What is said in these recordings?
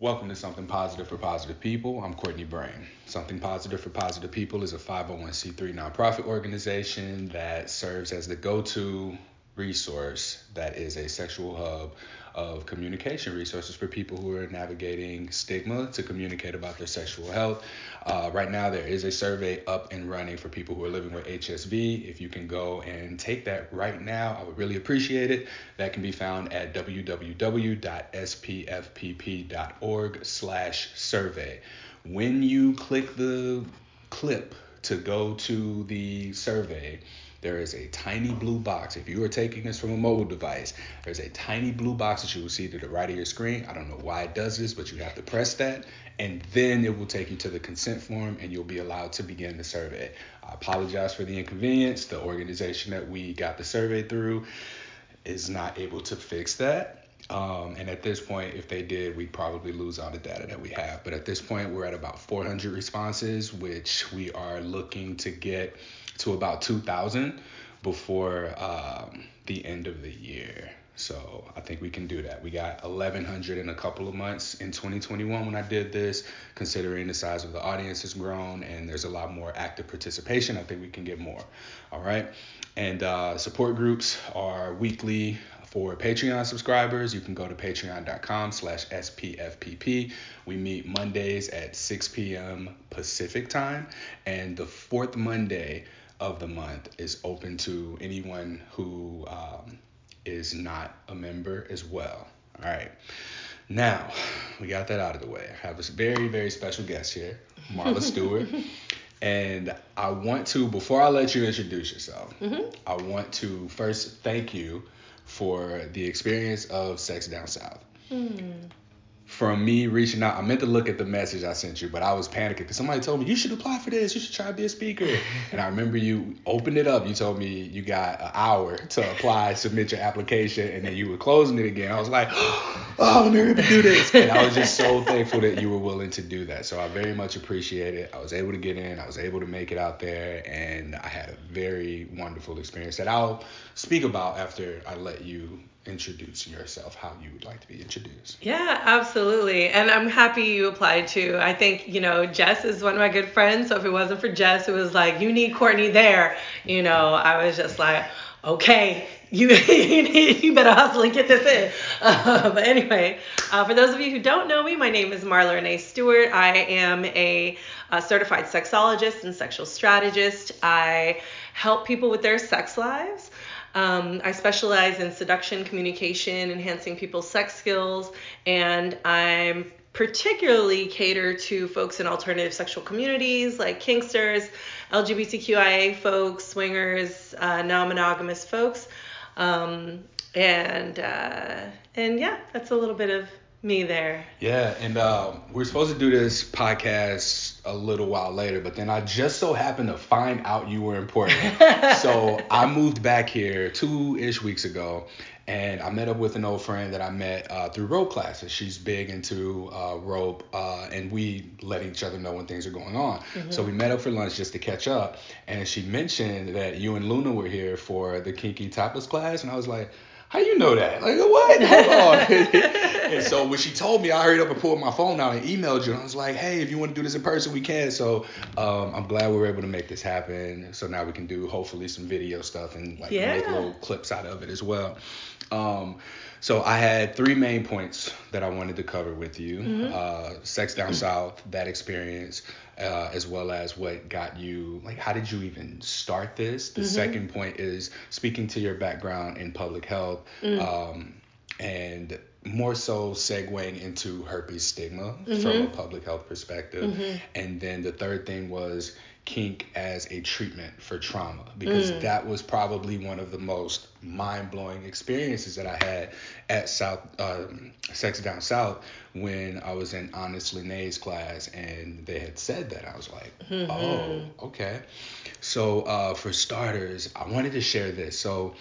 Welcome to Something Positive for Positive People. I'm Courtney Brame. Something Positive for Positive People is a 501c3 nonprofit organization that serves as the go to resource that is a sexual hub of communication resources for people who are navigating stigma to communicate about their sexual health. Uh, right now, there is a survey up and running for people who are living with HSV. If you can go and take that right now, I would really appreciate it. That can be found at www.spfpp.org/survey. When you click the clip to go to the survey, there is a tiny blue box. If you are taking this from a mobile device, there's a tiny blue box that you will see to the right of your screen. I don't know why it does this, but you have to press that, and then it will take you to the consent form, and you'll be allowed to begin the survey. I apologize for the inconvenience. The organization that we got the survey through is not able to fix that. Um, and at this point, if they did, we'd probably lose all the data that we have. But at this point, we're at about 400 responses, which we are looking to get to about 2,000 before um, the end of the year. So I think we can do that. We got 1,100 in a couple of months in 2021 when I did this. Considering the size of the audience has grown and there's a lot more active participation, I think we can get more. All right. And uh, support groups are weekly for Patreon subscribers. You can go to patreon.com slash SPFPP. We meet Mondays at 6 p.m. Pacific time. And the fourth Monday of the month is open to anyone who um, is not a member as well. All right. Now, we got that out of the way. I have a very, very special guest here, Marla Stewart. and I want to, before I let you introduce yourself, mm-hmm. I want to first thank you for the experience of Sex Down South. Mm from me reaching out, I meant to look at the message I sent you, but I was panicking because somebody told me you should apply for this, you should try to be a speaker. and I remember you opened it up. You told me you got an hour to apply, submit your application, and then you were closing it again. I was like, oh, let me do this. And I was just so thankful that you were willing to do that. So I very much appreciate it. I was able to get in, I was able to make it out there, and I had a very wonderful experience that I'll speak about after I let you introduce yourself how you would like to be introduced. Yeah, absolutely. And I'm happy you applied too. I think, you know, Jess is one of my good friends. So if it wasn't for Jess, it was like, you need Courtney there. You know, I was just like, okay, you you better hustle and get this in. Uh, but anyway, uh, for those of you who don't know me, my name is Marla Renee Stewart. I am a, a certified sexologist and sexual strategist. I help people with their sex lives. Um, I specialize in seduction, communication, enhancing people's sex skills, and I'm particularly cater to folks in alternative sexual communities like kinksters, LGBTQIA folks, swingers, uh, non-monogamous folks, um, and uh, and yeah, that's a little bit of me there. Yeah, and um, we're supposed to do this podcast a little while later, but then I just so happened to find out you were important. so I moved back here two ish weeks ago, and I met up with an old friend that I met uh, through rope classes. She's big into uh, rope, uh, and we let each other know when things are going on. Mm-hmm. So we met up for lunch just to catch up, and she mentioned that you and Luna were here for the kinky topless class, and I was like how you know that? Like, what? Hold on. and so when she told me, I hurried up and pulled my phone out and emailed you. And I was like, hey, if you want to do this in person, we can. So um, I'm glad we were able to make this happen. So now we can do hopefully some video stuff and like yeah. make little clips out of it as well. Um, so I had three main points that I wanted to cover with you: mm-hmm. uh, sex down south, that experience, uh, as well as what got you like how did you even start this. The mm-hmm. second point is speaking to your background in public health, mm. um, and more so segueing into herpes stigma mm-hmm. from a public health perspective. Mm-hmm. And then the third thing was kink as a treatment for trauma because mm. that was probably one of the most mind-blowing experiences that I had at South um, Sex Down South when I was in Honest Lene's class and they had said that I was like mm-hmm. oh okay so uh, for starters I wanted to share this so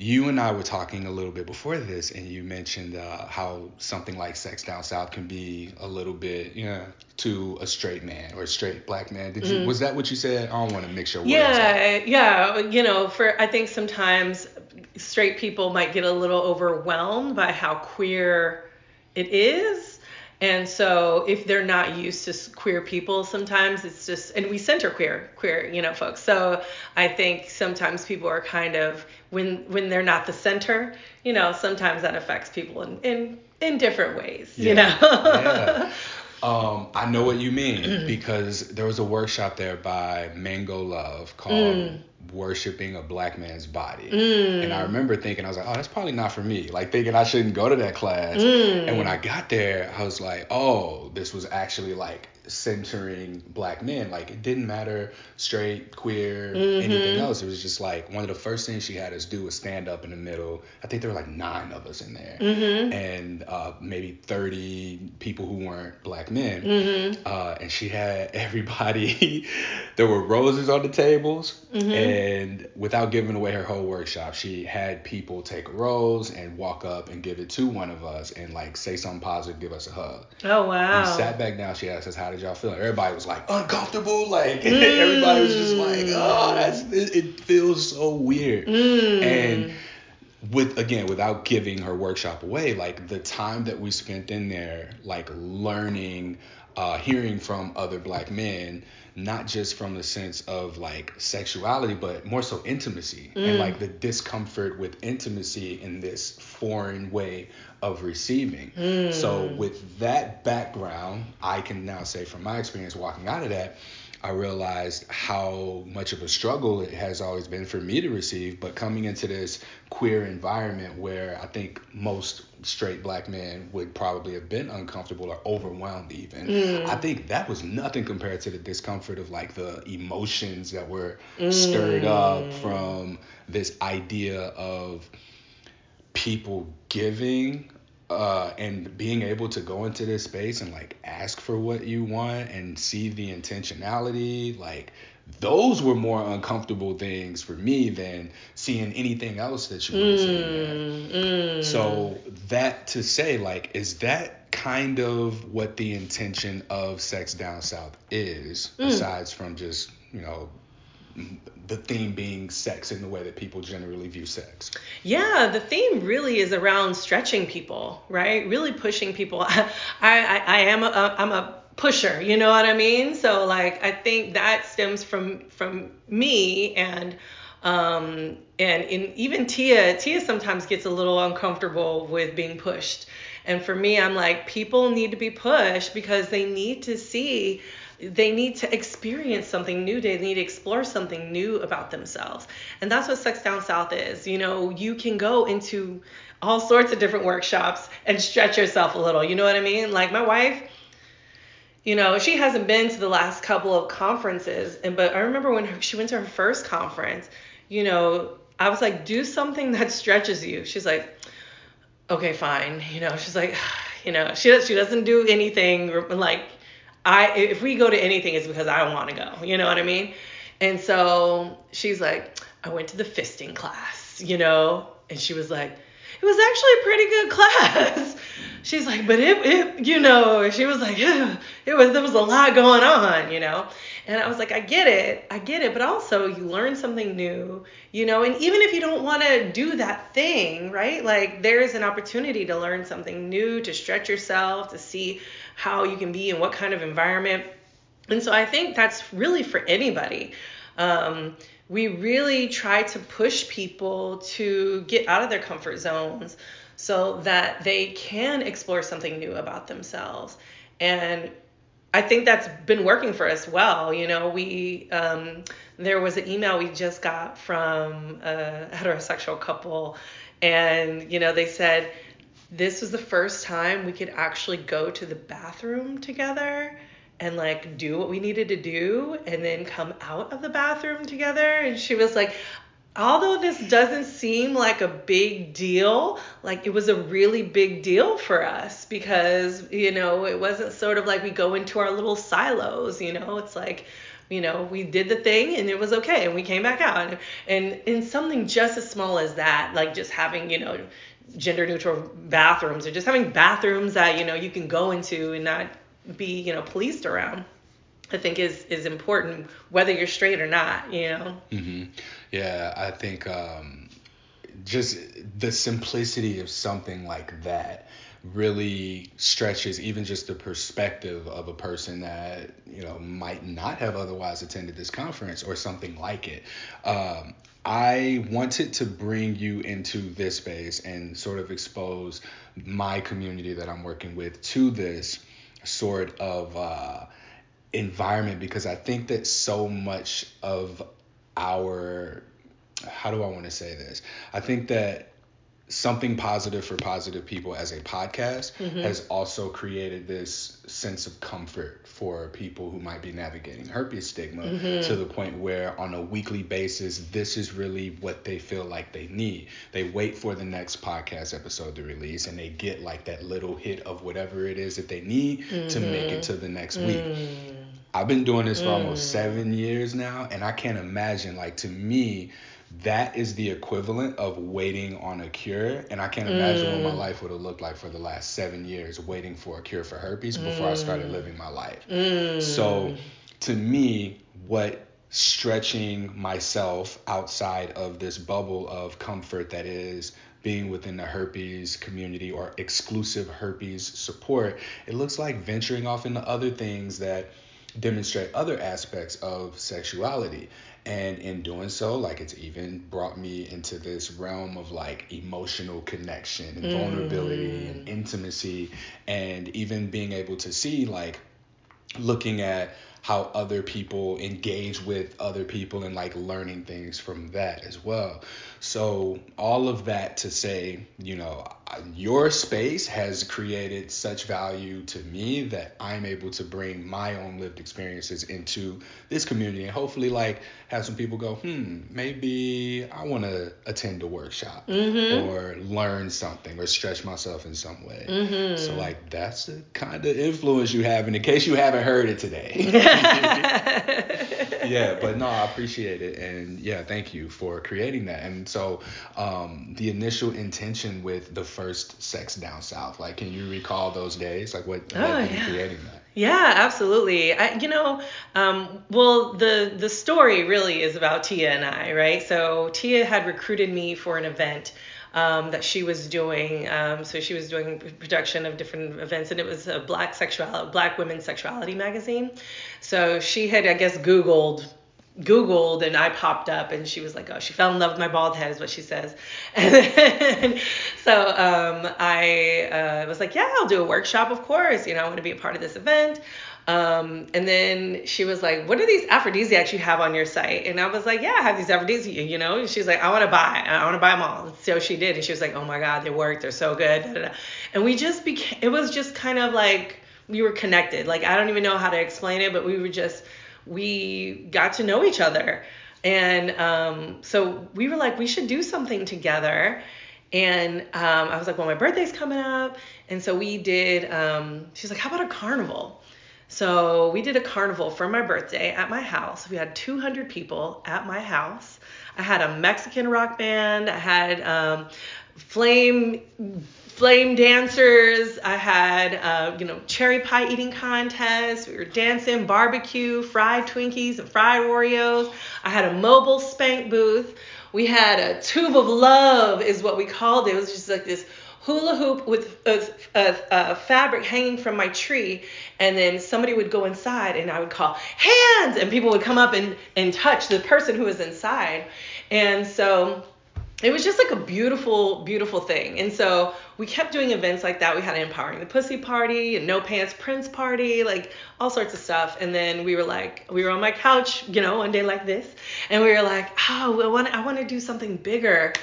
you and I were talking a little bit before this, and you mentioned uh, how something like Sex Down South can be a little bit, you know, to a straight man or a straight black man. Did you? Mm. Was that what you said? I don't want to mix your words. Yeah, up. yeah. You know, for I think sometimes straight people might get a little overwhelmed by how queer it is And so if they're not used to queer people, sometimes it's just, and we center queer, queer, you know, folks. So I think sometimes people are kind of when when they're not the center, you know, sometimes that affects people in in, in different ways, yeah. you know. yeah. Um, I know what you mean because there was a workshop there by Mango Love called mm. Worshipping a Black Man's Body. Mm. And I remember thinking, I was like, oh, that's probably not for me. Like thinking I shouldn't go to that class. Mm. And when I got there, I was like, oh, this was actually like centering black men. Like it didn't matter straight, queer, mm-hmm. anything else. It was just like one of the first things she had us do was stand up in the middle. I think there were like nine of us in there, mm-hmm. and uh, maybe thirty people who weren't black men. Mm-hmm. Uh, and she had everybody. there were roses on the tables, mm-hmm. and without giving away her whole workshop, she had people take a rose and walk up and give it to one of us and like say something positive, give us a hug. Oh wow! We sat back down. She asked us how did y'all feel? Everybody was like uncomfortable. Like mm. everybody was just like, oh, that's it, it feels so weird. Mm. And with again, without giving her workshop away, like the time that we spent in there, like learning, uh, hearing from other black men, not just from the sense of like sexuality, but more so intimacy mm. and like the discomfort with intimacy in this foreign way of receiving. Mm. So with that background, I can now say from my experience walking out of that, I realized how much of a struggle it has always been for me to receive. But coming into this queer environment where I think most straight black men would probably have been uncomfortable or overwhelmed, even, mm. I think that was nothing compared to the discomfort of like the emotions that were mm. stirred up from this idea of people giving uh, and being able to go into this space and like ask for what you want and see the intentionality like those were more uncomfortable things for me than seeing anything else that you mm, seeing mm. so that to say like is that kind of what the intention of sex down south is mm. aside from just you know the theme being sex in the way that people generally view sex. Yeah, the theme really is around stretching people, right? Really pushing people. I I, I am a I'm a pusher, you know what I mean? So like I think that stems from from me and um and in even Tia Tia sometimes gets a little uncomfortable with being pushed. And for me, I'm like, people need to be pushed because they need to see they need to experience something new. They need to explore something new about themselves. And that's what Sex Down South is. You know, you can go into all sorts of different workshops and stretch yourself a little. You know what I mean? Like my wife, you know, she hasn't been to the last couple of conferences, and but I remember when she went to her first conference, you know, I was like, do something that stretches you. She's like, okay, fine. You know, she's like, you know, she she doesn't do anything like I if we go to anything, it's because I want to go. You know what I mean? And so she's like, I went to the fisting class, you know, and she was like, it was actually a pretty good class. She's like, but it, it, you know, she was like, yeah, it was, there was a lot going on, you know. And I was like, I get it, I get it, but also you learn something new, you know, and even if you don't want to do that thing, right? Like there's an opportunity to learn something new, to stretch yourself, to see how you can be in what kind of environment. And so I think that's really for anybody. Um, we really try to push people to get out of their comfort zones so that they can explore something new about themselves. And I think that's been working for us well. You know, we um, there was an email we just got from a heterosexual couple, and you know they said this was the first time we could actually go to the bathroom together and like do what we needed to do, and then come out of the bathroom together. And she was like, although this doesn't seem like a big deal, like it was a really big deal for us because, you know, it wasn't sort of like we go into our little silos, you know, it's like, you know, we did the thing and it was okay and we came back out. And, and in something just as small as that, like just having, you know, gender neutral bathrooms or just having bathrooms that, you know, you can go into and not be, you know, policed around. I think is is important whether you're straight or not, you know. Mm-hmm. Yeah, I think um, just the simplicity of something like that really stretches even just the perspective of a person that you know might not have otherwise attended this conference or something like it. Um, I wanted to bring you into this space and sort of expose my community that I'm working with to this sort of uh, environment because I think that so much of our how do I want to say this? I think that something positive for positive people as a podcast mm-hmm. has also created this sense of comfort for people who might be navigating herpes stigma mm-hmm. to the point where on a weekly basis this is really what they feel like they need they wait for the next podcast episode to release and they get like that little hit of whatever it is that they need mm-hmm. to make it to the next week mm. I've been doing this for almost mm. seven years now, and I can't imagine, like, to me, that is the equivalent of waiting on a cure. And I can't imagine mm. what my mm. life would have looked like for the last seven years waiting for a cure for herpes before mm. I started mm. living my life. Mm. So to me, what stretching myself outside of this bubble of comfort that is being within the herpes community or exclusive herpes support, it looks like venturing off into other things that demonstrate other aspects of sexuality. And in doing so, like it's even brought me into this realm of like emotional connection and vulnerability mm. and intimacy, and even being able to see like looking at how other people engage with other people and like learning things from that as well. So, all of that to say, you know, your space has created such value to me that I'm able to bring my own lived experiences into this community and hopefully like have some people go, hmm, maybe I want to attend a workshop mm-hmm. or learn something or stretch myself in some way. Mm-hmm. So like that's the kind of influence you have. And in case you haven't heard it today. yeah, but no, I appreciate it, and yeah, thank you for creating that. And so, um, the initial intention with the first sex down south, like, can you recall those days? Like, what oh, led yeah. creating that? Yeah, absolutely. I, you know, um, well, the the story really is about Tia and I, right? So Tia had recruited me for an event um, that she was doing. Um, so she was doing production of different events, and it was a Black sexuality, Black women's sexuality magazine. So she had, I guess, Googled Googled and I popped up and she was like, oh, she fell in love with my bald head, is what she says. And then, so um, I uh, was like, yeah, I'll do a workshop, of course. You know, I want to be a part of this event. Um, and then she was like, "What are these aphrodisiacs you have on your site?" And I was like, "Yeah, I have these aphrodisiacs." You know, And she's like, "I want to buy. I want to buy them all." So she did, and she was like, "Oh my God, they work. They're so good." And we just became. It was just kind of like we were connected. Like I don't even know how to explain it, but we were just we got to know each other, and um, so we were like, we should do something together. And um, I was like, well, my birthday's coming up. And so we did, um, she's like, how about a carnival? So we did a carnival for my birthday at my house. We had 200 people at my house. I had a Mexican rock band. I had um, flame flame dancers. I had uh, you know cherry pie eating contest. We were dancing, barbecue, fried Twinkies and fried Oreos. I had a mobile spank booth. We had a tube of love, is what we called it. It was just like this hula hoop with a, a, a, fabric hanging from my tree and then somebody would go inside and i would call hands and people would come up and, and touch the person who was inside and so it was just like a beautiful, beautiful thing. And so we kept doing events like that. We had an empowering the pussy party, and no pants prince party, like all sorts of stuff. And then we were like, we were on my couch, you know, one day like this, and we were like, oh, I want, I want to do something bigger.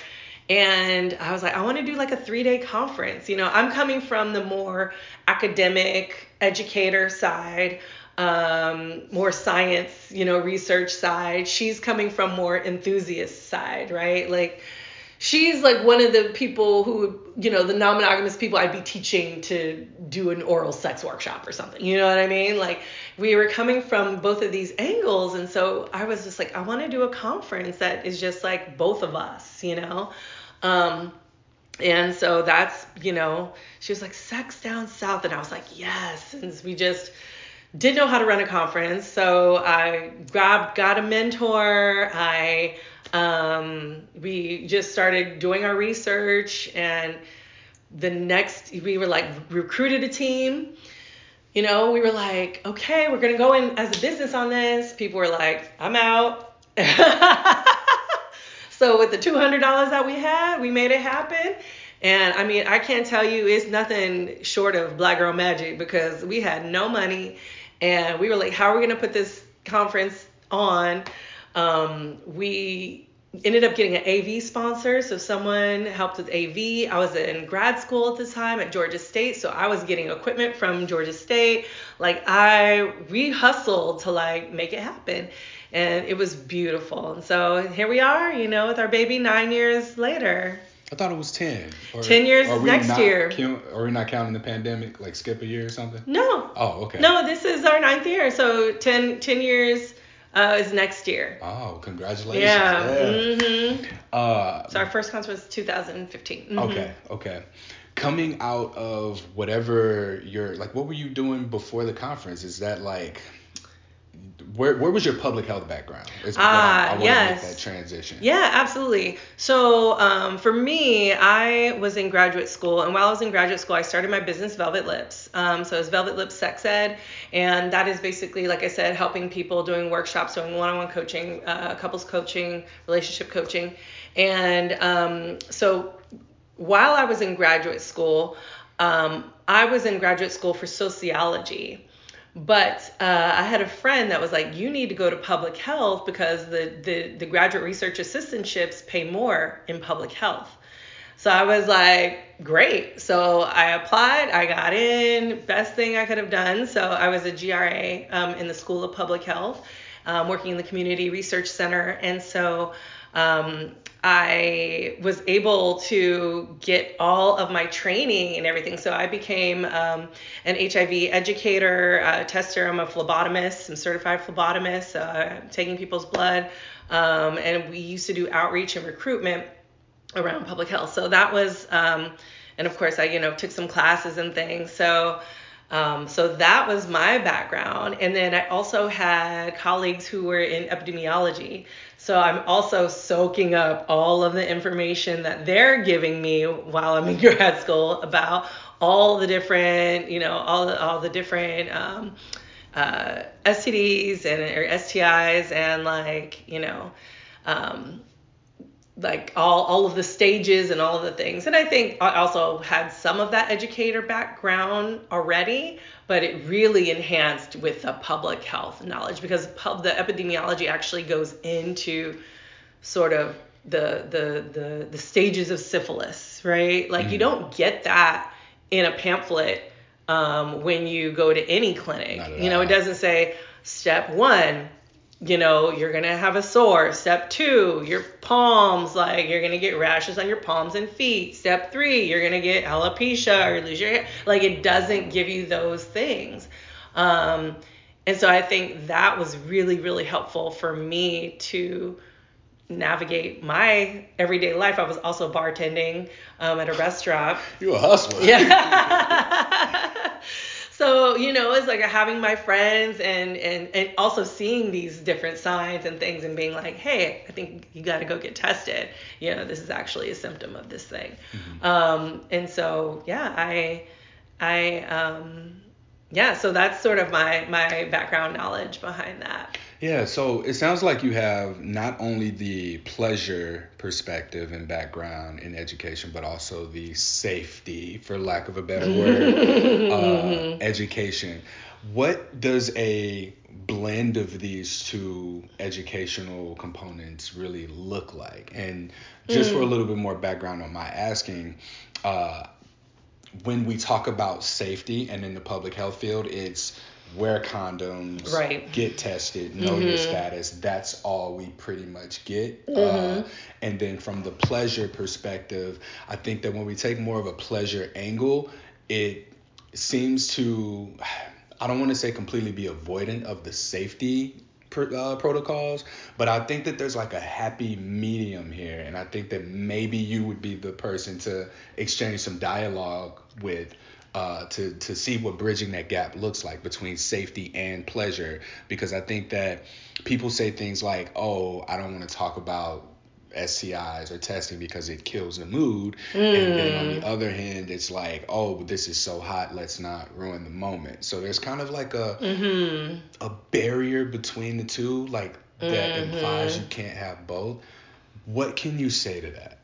And I was like, I want to do like a three day conference. You know, I'm coming from the more academic educator side, um, more science, you know, research side. She's coming from more enthusiast side, right? Like, she's like one of the people who, you know, the non monogamous people I'd be teaching to do an oral sex workshop or something. You know what I mean? Like, we were coming from both of these angles. And so I was just like, I want to do a conference that is just like both of us, you know? Um, and so that's, you know, she was like, sex down south. And I was like, yes. And we just didn't know how to run a conference. So I grabbed, got a mentor. I, um, we just started doing our research and the next, we were like recruited a team. You know, we were like, okay, we're gonna go in as a business on this. People were like, I'm out. so with the two hundred dollars that we had, we made it happen. And I mean, I can't tell you, it's nothing short of black girl magic because we had no money, and we were like, how are we gonna put this conference on? Um, we ended up getting an AV sponsor, so someone helped with AV. I was in grad school at the time at Georgia State, so I was getting equipment from Georgia State. Like I we hustled to like make it happen. And it was beautiful. And so here we are, you know, with our baby nine years later. I thought it was 10. Or, 10 years next not, year. Are we not counting the pandemic, like skip a year or something? No. Oh, okay. No, this is our ninth year. So 10, 10 years uh, is next year. Oh, congratulations. Yeah. yeah. Mm-hmm. Uh, so our first concert was 2015. Mm-hmm. Okay, okay. Coming out of whatever you're, like, what were you doing before the conference? Is that like where where was your public health background? Ah, uh, yes. that transition. Yeah, absolutely. So um, for me, I was in graduate school, and while I was in graduate school, I started my business, Velvet Lips. Um, so it's Velvet Lips Sex Ed, and that is basically, like I said, helping people doing workshops, doing one-on-one coaching, uh, couples coaching, relationship coaching, and um, so while I was in graduate school, um, I was in graduate school for sociology. But uh, I had a friend that was like, you need to go to public health because the, the, the graduate research assistantships pay more in public health. So I was like, great. So I applied, I got in, best thing I could have done. So I was a GRA um, in the School of Public Health, um, working in the Community Research Center. And so um, I was able to get all of my training and everything. So I became um, an HIV educator, uh, tester. I'm a phlebotomist. I'm certified phlebotomist, uh, taking people's blood. Um, and we used to do outreach and recruitment around public health. So that was, um, and of course, I you know took some classes and things. So. Um, so that was my background. And then I also had colleagues who were in epidemiology. So I'm also soaking up all of the information that they're giving me while I'm in grad school about all the different, you know, all the, all the different um, uh, STDs and or STIs and like, you know, um, like all, all of the stages and all of the things. And I think I also had some of that educator background already, but it really enhanced with the public health knowledge because pub, the epidemiology actually goes into sort of the the the, the stages of syphilis, right? Like mm. you don't get that in a pamphlet um, when you go to any clinic. You know, all. it doesn't say step one you know, you're gonna have a sore. Step two, your palms, like you're gonna get rashes on your palms and feet. Step three, you're gonna get alopecia or lose your hair. Like it doesn't give you those things. Um, and so I think that was really, really helpful for me to navigate my everyday life. I was also bartending um, at a restaurant. You a hustler. Yeah. so you know it's like having my friends and and and also seeing these different signs and things and being like hey i think you got to go get tested. You know this is actually a symptom of this thing. Mm-hmm. um and so yeah i i um yeah so that's sort of my my background knowledge behind that yeah, so it sounds like you have not only the pleasure perspective and background in education, but also the safety, for lack of a better word, uh, education. What does a blend of these two educational components really look like? And just mm. for a mm. little bit more background on my asking, uh, when we talk about safety and in the public health field, it's wear condoms, right. get tested, know mm-hmm. your status. That's all we pretty much get. Uh, mm-hmm. Uh, and then from the pleasure perspective, I think that when we take more of a pleasure angle, it seems to, I don't want to say completely be avoidant of the safety uh, protocols, but I think that there's like a happy medium here, and I think that maybe you would be the person to exchange some dialogue with uh, to to see what bridging that gap looks like between safety and pleasure because I think that people say things like, "Oh, I don't want to talk about STIs or testing because it kills the mood. Mm. And then on the other hand, it's like, oh, this is so hot, let's not ruin the moment. So there's kind of like a mm-hmm. a barrier between the two, like that mm-hmm. implies you can't have both. What can you say to that?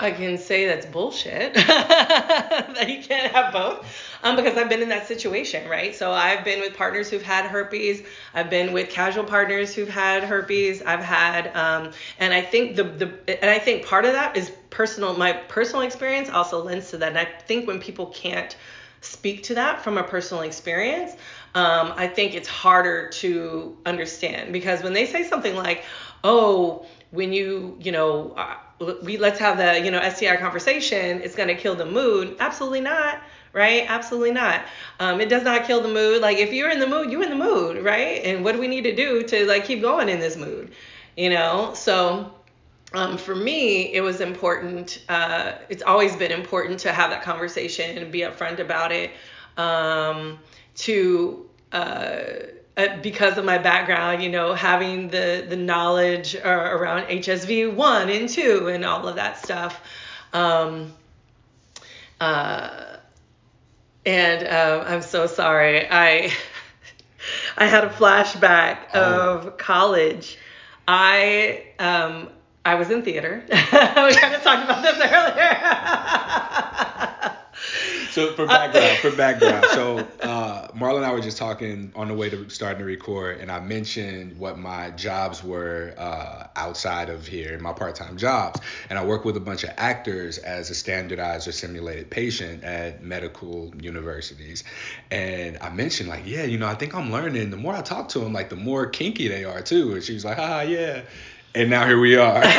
I can say that's bullshit that you can't have both um, because I've been in that situation, right? So I've been with partners who've had herpes. I've been with casual partners who've had herpes. I've had, um, and I think the the and I think part of that is personal. My personal experience also lends to that. And I think when people can't speak to that from a personal experience, um, I think it's harder to understand because when they say something like, "Oh, when you, you know." We let's have the you know STI conversation. It's gonna kill the mood. Absolutely not, right? Absolutely not. Um, it does not kill the mood. Like if you're in the mood, you're in the mood, right? And what do we need to do to like keep going in this mood? You know, so. Um, for me, it was important. Uh, it's always been important to have that conversation and be upfront about it. Um, to uh, uh, because of my background, you know, having the the knowledge uh, around HSV one and two and all of that stuff. Um, uh, and um, I'm so sorry. I I had a flashback oh. of college. I um, I was in theater. we kind of talked about this earlier. so for background, for background, so uh, Marla and I were just talking on the way to starting to record, and I mentioned what my jobs were uh, outside of here, my part-time jobs, and I work with a bunch of actors as a standardized or simulated patient at medical universities, and I mentioned like, yeah, you know, I think I'm learning. The more I talk to them, like the more kinky they are too, and she's like, ah, yeah, and now here we are.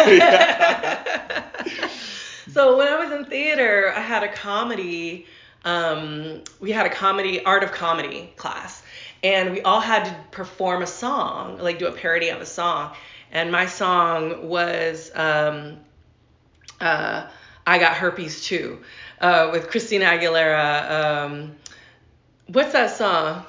so when I was in theater, I had a comedy um, we had a comedy, art of comedy class, and we all had to perform a song, like do a parody of a song. And my song was um, uh, I Got Herpes Too uh, with Christina Aguilera. Um, what's that song?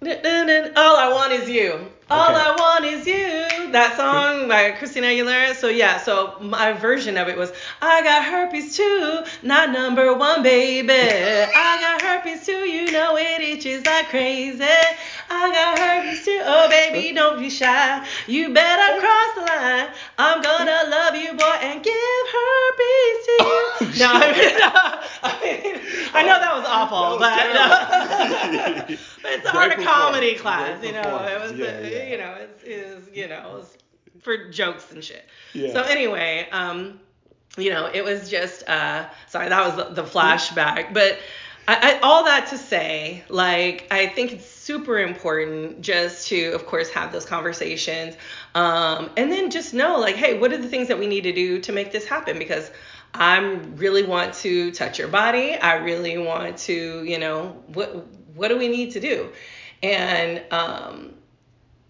All I Want Is You. All okay. I want is you. That song by Christina Aguilera. So yeah, so my version of it was I got herpes too, not number one, baby. I got herpes too, you know it itches like crazy. I got herpes too. Oh baby, don't be shy. You better oh. cross the line. I'm gonna love you, boy, and give herpes to you. Oh, no, I mean, no, I mean, I know that was awful, that but, no. but it's a art of comedy class, you know. It was. Yeah, yeah you know, it's is you know for jokes and shit. Yeah. So anyway, um, you know, it was just uh, sorry that was the, the flashback, but. I, I, all that to say, like, I think it's super important just to, of course, have those conversations. Um, and then just know, like, hey, what are the things that we need to do to make this happen? Because I really want to touch your body. I really want to, you know, what what do we need to do? And um,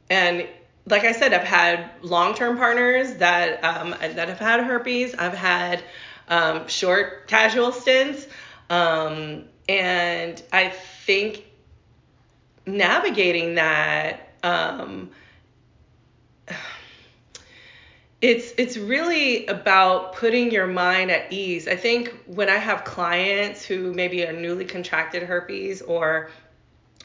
and like I said, I've had long-term partners that um, that have had herpes. I've had um, short casual stints, um, and I think navigating that um, it's it's really about putting your mind at ease. I think when I have clients who maybe are newly contracted herpes or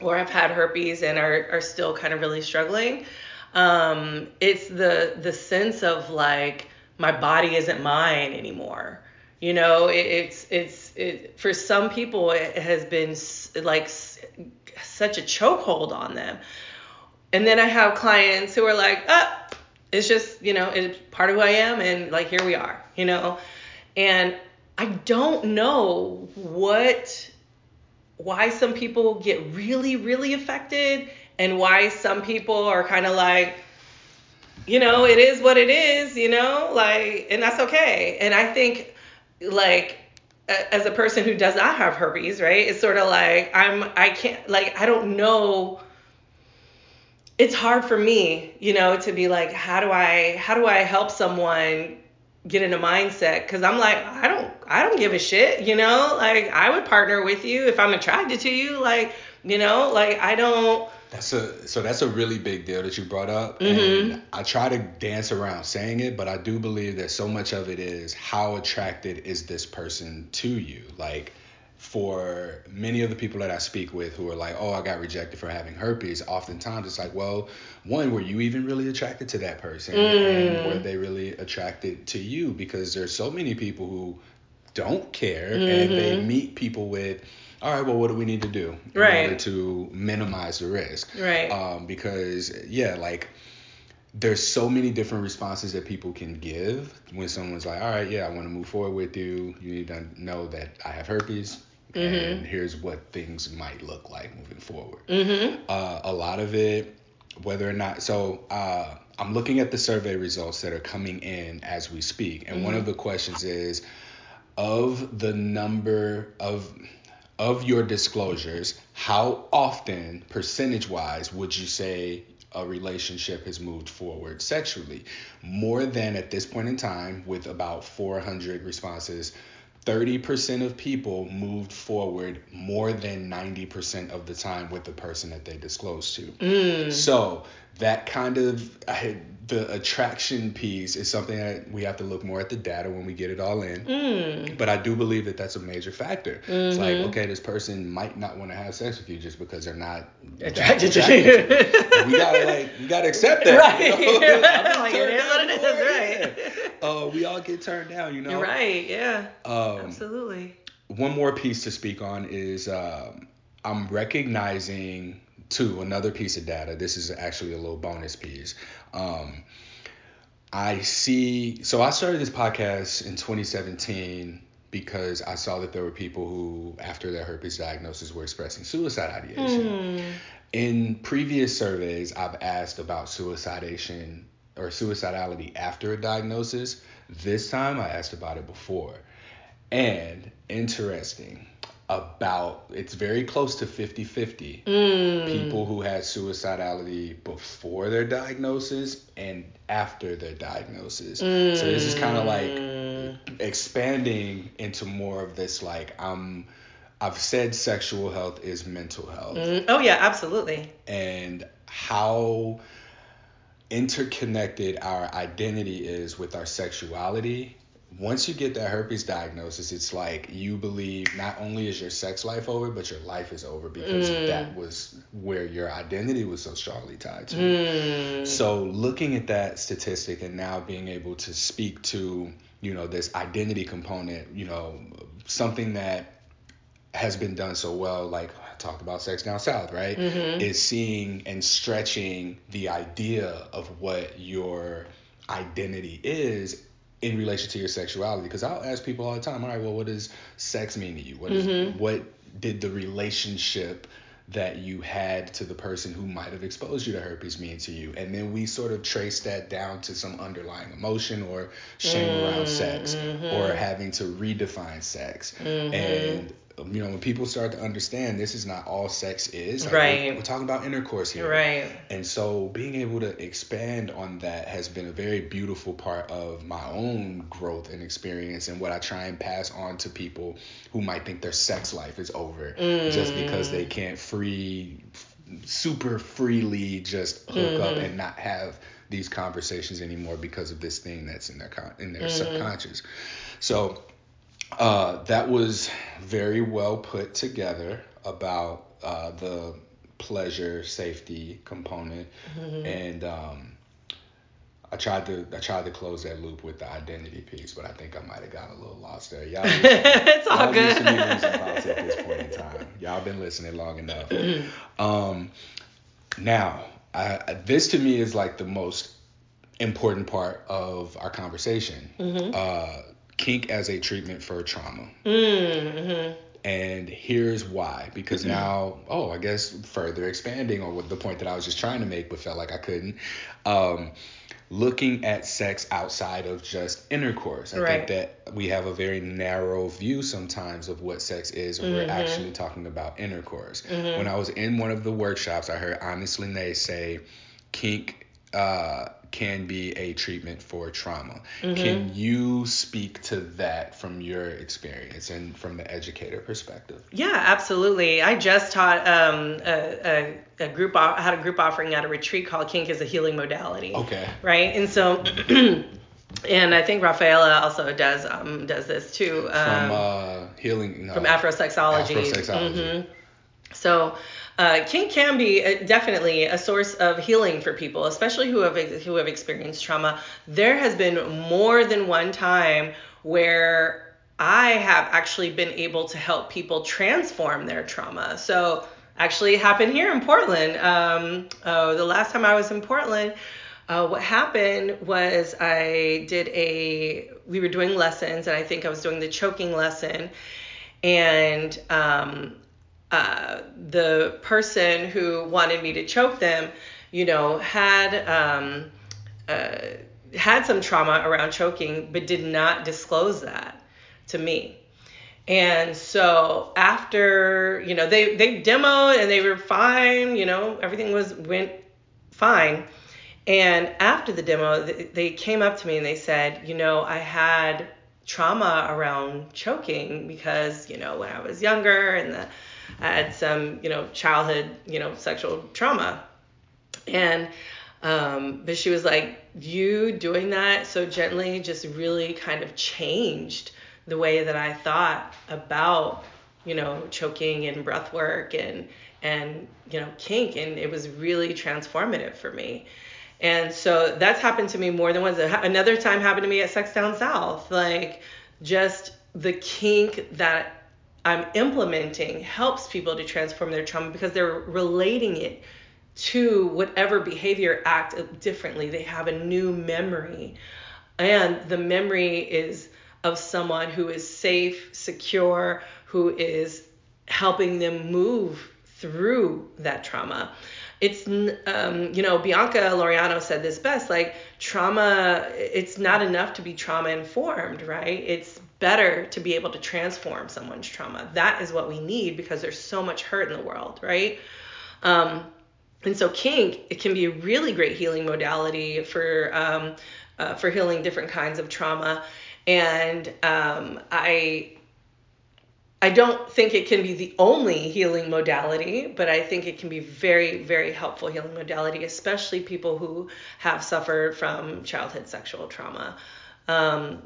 or have had herpes and are, are still kind of really struggling. Um, it's the the sense of like my body isn't mine anymore. You know, it, it's it's it, for some people it has been like such a chokehold on them. And then I have clients who are like, ah, it's just you know it's part of who I am, and like here we are, you know, and I don't know what why some people get really, really affected and why some people are kind of like, you know, it is what it is, you know, like, and that's okay. And I think, like, as a person who does not have herpes, right, it's sort of like, I'm, I can't, like, I don't know. It's hard for me, you know, to be like, how do I, how do I help someone get in a mindset because I'm like I don't I don't give a shit you know like I would partner with you if I'm attracted to you like you know like I don't That's a so that's a really big deal that you brought up, Mm-hmm. and I try to dance around saying it, but I do believe that so much of it is how attracted is this person to you. Like for many of the people that I speak with who are like, oh, I got rejected for having herpes, oftentimes it's like, well, one, were you even really attracted to that person, Mm. and were they really attracted to you? Because there's so many people who don't care and they Mm-hmm. meet people with all right well what do we need to do in Right. order to minimize the risk Right. um, because yeah like there's so many different responses that people can give when someone's like all right yeah i want to move forward with you you need to know that i have herpes Mm-hmm. and here's what things might look like moving forward Mm-hmm. uh, a lot of it, whether or not. So uh, I'm looking at the survey results that are coming in as we speak, and one of the questions is, of the number of of your disclosures, how often, percentage wise, would you say a relationship has moved forward sexually? More than at this point in time, with about 400 responses, 30% of people moved forward more than 90% of the time with the person that they disclosed to. Mm. So that kind of I, the attraction piece is something that we have to look more at the data when we get it all in. But I do believe that that's a major factor. It's like, okay, this person might not want to have sex with you just because they're not Attracted to you. We gotta like, we gotta accept that. Right. You know? I've been Like, it turned is what it is, right. yeah. Uh, we all get turned down, you know. You're right. Yeah. Um, Absolutely. one more piece to speak on is um, I'm recognizing too another piece of data. This is actually a little bonus piece. Um, I see. So I started this podcast in 2017 because I saw that there were people who, after their herpes diagnosis, were expressing suicide ideation. In previous surveys, I've asked about suicidation or suicidality after a diagnosis. This time, I asked about it before. And interesting, about it's very close to 50 50 people who had suicidality before their diagnosis and after their diagnosis. So this is kind of like expanding into more of this like I'm I've said sexual health is mental health Mm, Oh yeah, absolutely. and how interconnected our identity is with our sexuality. Once you get that herpes diagnosis, it's like you believe not only is your sex life over, but your life is over because mm. that was where your identity was so strongly tied to. Mm. So looking at that statistic and now being able to speak to, you know, this identity component, you know, something that has been done so well, like I talked about Sex Down South, right? Mm-hmm. Is seeing and stretching the idea of what your identity is in relation to your sexuality. Because I'll ask people all the time, all right, well, what does sex mean to you? What is, mm-hmm. what did the relationship that you had to the person who might have exposed you to herpes mean to you? And then we sort of trace that down to some underlying emotion or shame around sex or mm-hmm. having to redefine sex. Mm-hmm. And you know, when people start to understand this is not all sex is, like, Right. We're, we're talking about intercourse here, Right. and so being able to expand on that has been a very beautiful part of my own growth and experience and what I try and pass on to people who might think their sex life is over just mm. because they can't free super freely just hook up mm-hmm. and not have these conversations anymore because of this thing that's in their con- in their mm-hmm. subconscious. So uh, that was very well put together about uh, the pleasure safety component and um, I tried to I tried to close that loop with the identity piece, but I think I might have got a little lost there. Y'all, it's all y'all used to good. thoughts at this point in time. Y'all been listening long enough. Um, now, I, this to me is like the most important part of our conversation. Uh, kink as a treatment for trauma. Mm-hmm. And here's why. Because now, oh, I guess further expanding on what the point that I was just trying to make, but felt like I couldn't. Um, looking at sex outside of just intercourse. I Right. think that we have a very narrow view sometimes of what sex is, and we're actually talking about intercourse. When I was in one of the workshops, I heard Honest Lene say, kink uh, can be a treatment for trauma. Mm-hmm. Can you speak to that from your experience and from the educator perspective? Yeah, absolutely. I just taught um, a, a, a group, o- had a group offering at a retreat called Kink as a Healing Modality. Okay. Right? And so, and I think Rafaella also does um, does this too. Um, From uh, healing. No, from Afrosexology. Afrosexology. Mhm. So, uh, kink can be uh, definitely a source of healing for people, especially who have who have experienced trauma. There has been more than one time where I have actually been able to help people transform their trauma. So, actually, happened here in Portland. Um, oh, the last time I was in Portland. Uh, what happened was I did a we were doing lessons and I think I was doing the choking lesson and um, uh, the person who wanted me to choke them, you know, had um, uh, had some trauma around choking, but did not disclose that to me. And so after, you know, they they demoed and they were fine, you know, everything was went fine. And after the demo, they came up to me and they said, you know, I had trauma around choking because, you know, when I was younger and the, had some, you know, childhood, you know, sexual trauma. And, um, but she was like, you doing that so gently just really kind of changed the way that I thought about, you know, choking and breath work and, and, you know, kink. And it was really transformative for me. And so that's happened to me more than once. Another time happened to me at Sex Down South. Like just the kink that I'm implementing helps people to transform their trauma because they're relating it to whatever behavior act differently. They have a new memory. And the memory is of someone who is safe, secure, who is helping them move through that trauma it's um, you know bianca Laureano said this best like trauma it's not enough to be trauma informed right it's better to be able to transform someone's trauma. That is what we need because there's so much hurt in the world right? Um, and so kink it can be a really great healing modality for um, uh, for healing different kinds of trauma. And um, i I don't think it can be the only healing modality, but I think it can be very, very helpful healing modality, especially people who have suffered from childhood sexual trauma. Um,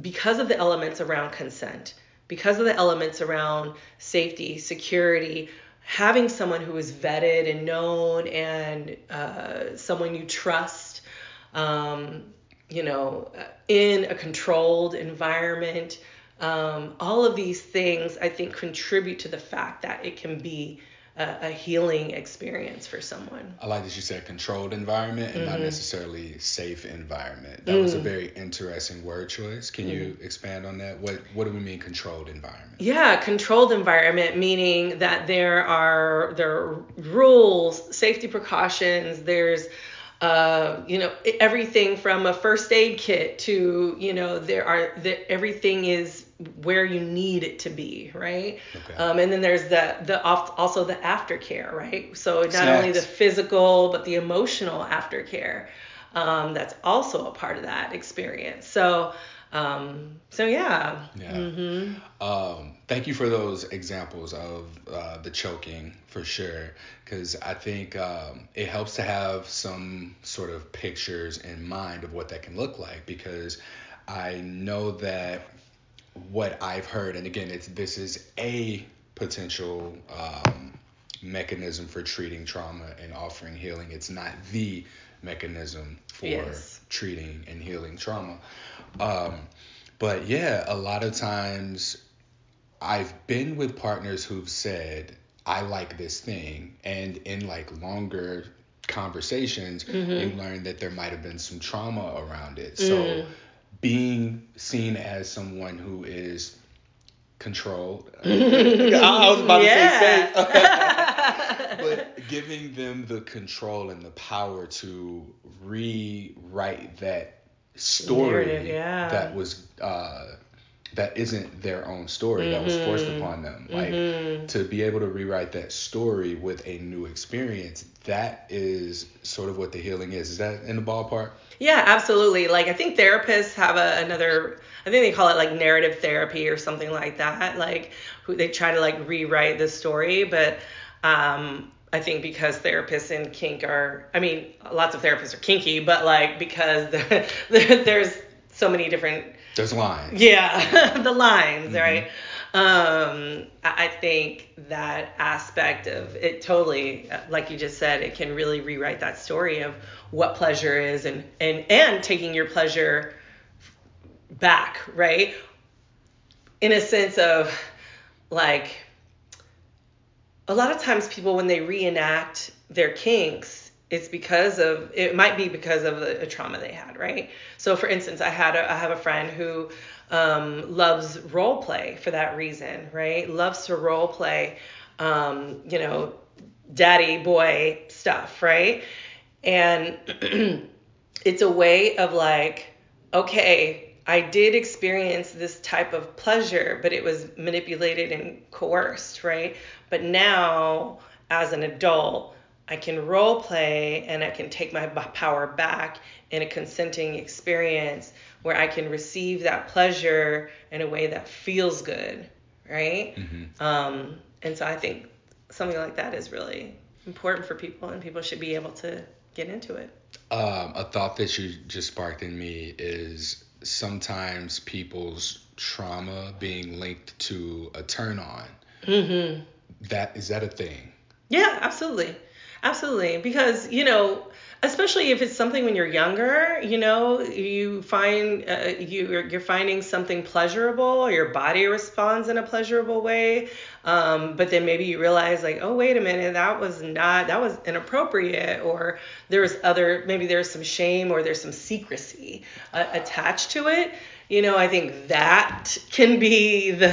because of the elements around consent, because of the elements around safety, security, having someone who is vetted and known and uh, someone you trust, um, you know, in a controlled environment. Um, all of these things, I think, contribute to the fact that it can be a, a healing experience for someone. I like that you said controlled environment and Mm-hmm. not necessarily safe environment. That was a very interesting word choice. Can you Mm-hmm. expand on that? What What do we mean controlled environment? Yeah, controlled environment meaning that there are there are rules, safety precautions. There's uh, you know everything from a first aid kit to you know there are the, everything is where you need it to be, right? Okay. Um, and then there's the the off, also the aftercare, right? So not only the physical but the emotional aftercare. Um, that's also a part of that experience. So um, so yeah. Yeah. Mm-hmm. Um, thank you for those examples of uh, the choking for sure, because I think um, it helps to have some sort of pictures in mind of what that can look like. Because I know that what I've heard, and again, it's this is a potential um, mechanism for treating trauma and offering healing. It's not the mechanism for Yes. treating and healing trauma. Um, but yeah, a lot of times I've been with partners who've said, I like this thing. And in like longer conversations, you learn that there might have been some trauma around it. So being seen as someone who is controlled, I was about to say but giving them the control and the power to rewrite that story yeah. that was uh, that isn't their own story mm-hmm. that was forced Mm-hmm. upon them like to be able to rewrite that story with a new experience that is sort of what the healing is is that in the ballpark Yeah, absolutely. Like I think therapists have a, another I think they call it like narrative therapy or something like that. Like who they try to like rewrite the story, but um I think because therapists in kink are I mean, lots of therapists are kinky, but like because the, the, there's so many different there's lines yeah, the lines, right? Um, I I think that aspect of it totally, like you just said, it can really rewrite that story of what pleasure is and and and taking your pleasure back, right? In a sense of like a lot of times people when they reenact their kinks it's because of it might be because of a, a trauma they had right? So for instance i had a, i have a friend who um, loves role play for that reason right? Loves to role play um, you know daddy boy stuff right? And it's a way of like okay I did experience this type of pleasure, but it was manipulated and coerced, right? But now, as an adult, I can role play and I can take my power back in a consenting experience where I can receive that pleasure in a way that feels good, right? Um, and so I think something like that is really important for people, and people should be able to get into it. Um, a thought that you just sparked in me is sometimes people's trauma being linked to a turn on. Mm-hmm. That is that a thing? Yeah, absolutely. Absolutely. Because, you know, especially if it's something when you're younger, you know, you find uh, you you're finding something pleasurable, your body responds in a pleasurable way. Um, but then maybe you realize like, oh wait a minute, that was not that was inappropriate or there's other maybe there's some shame or there's some secrecy uh, attached to it. You know, I think that can be the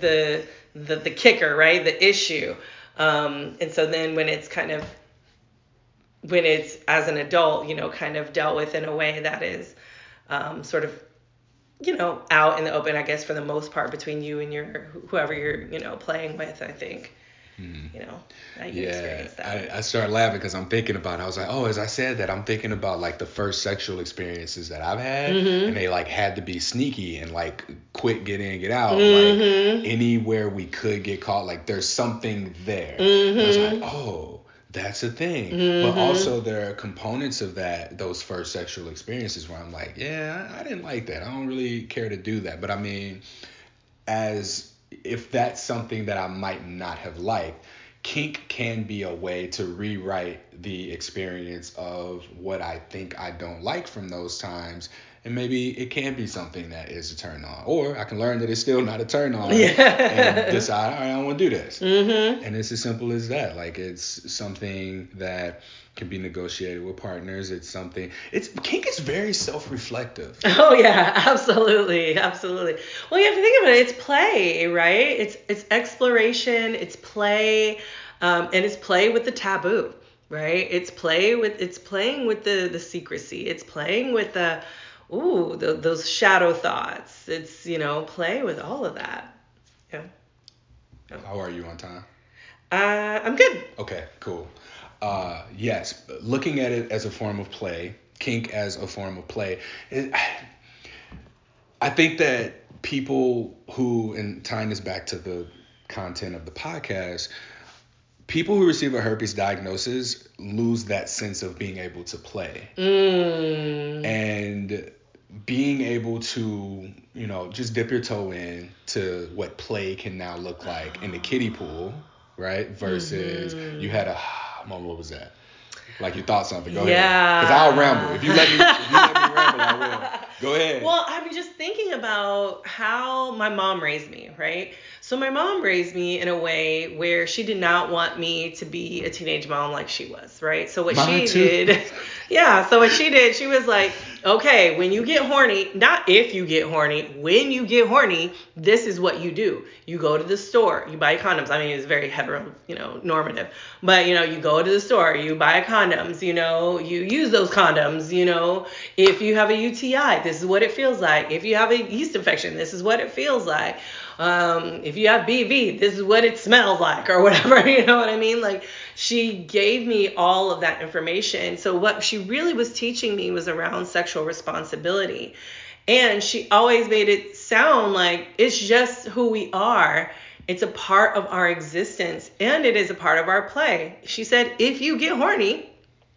the the, the kicker, right? The issue. Um, and so then when it's kind of when it's as an adult, you know, kind of dealt with in a way that is um, sort of, you know, out in the open, I guess, for the most part between you and your whoever you're, you know, playing with. I think, you know, Yeah, experience that. I, I started laughing because I'm thinking about. It. I was like, oh, as I said that, I'm thinking about like the first sexual experiences that I've had, Mm-hmm. and they like had to be sneaky and like quick get in, get out. Mm-hmm. Like anywhere we could get caught, like there's something there. Mm-hmm. I was like, oh, that's a thing. But also there are components of that, those first sexual experiences where I'm like, yeah, I, I didn't like that. I don't really care to do that. But I mean, as if that's something that I might not have liked, kink can be a way to rewrite the experience of what I think I don't like from those times. And maybe it can be something that is a turn on. Or I can learn that it's still not a turn on Yeah. and decide, all right, I don't want to do this. Mm-hmm. And it's as simple as that. Like it's something that can be negotiated with partners. It's something it's kink is very self reflective. Oh yeah, absolutely, absolutely. Well, you have to think about it. It's play, right? It's it's exploration. It's play, um, and it's play with the taboo, right? It's play with it's playing with the the secrecy. It's playing with the ooh the, those shadow thoughts. It's you know play with all of that. Yeah. How are you on time? Uh, I'm good. Okay, cool. Uh, yes, looking at it as a form of play, kink as a form of play. It, I think that people who, and tying this back to the content of the podcast, people who receive a herpes diagnosis lose that sense of being able to play. Mm. And being able to, you know, just dip your toe in to what play can now look like in the kiddie pool, right? Versus Mm-hmm. you had a moment, what was that? Like you thought something. Go Yeah. ahead. Because I'll ramble. If you let me, if you let me ramble, I will. Go ahead. Well, I'm just thinking about how my mom raised me, right? So my mom raised me in a way where she did not want me to be a teenage mom like she was, right? So what she too. did, yeah. So what she did, she was like, okay, when you get horny, not if you get horny, when you get horny, this is what you do. You go to the store, you buy condoms. I mean, it's very hetero, you know, normative, but you know, you go to the store, you buy condoms, you know, you use those condoms, you know, if you have a UTI, this is what it feels like. If you have a yeast infection, this is what it feels like. Um, if you have BV, this is what it smells like, or whatever. You know what I mean? Like she gave me all of that information. So what she really was teaching me was around sexual responsibility, and she always made it sound like it's just who we are. It's a part of our existence, and it is a part of our play. She said, if you get horny,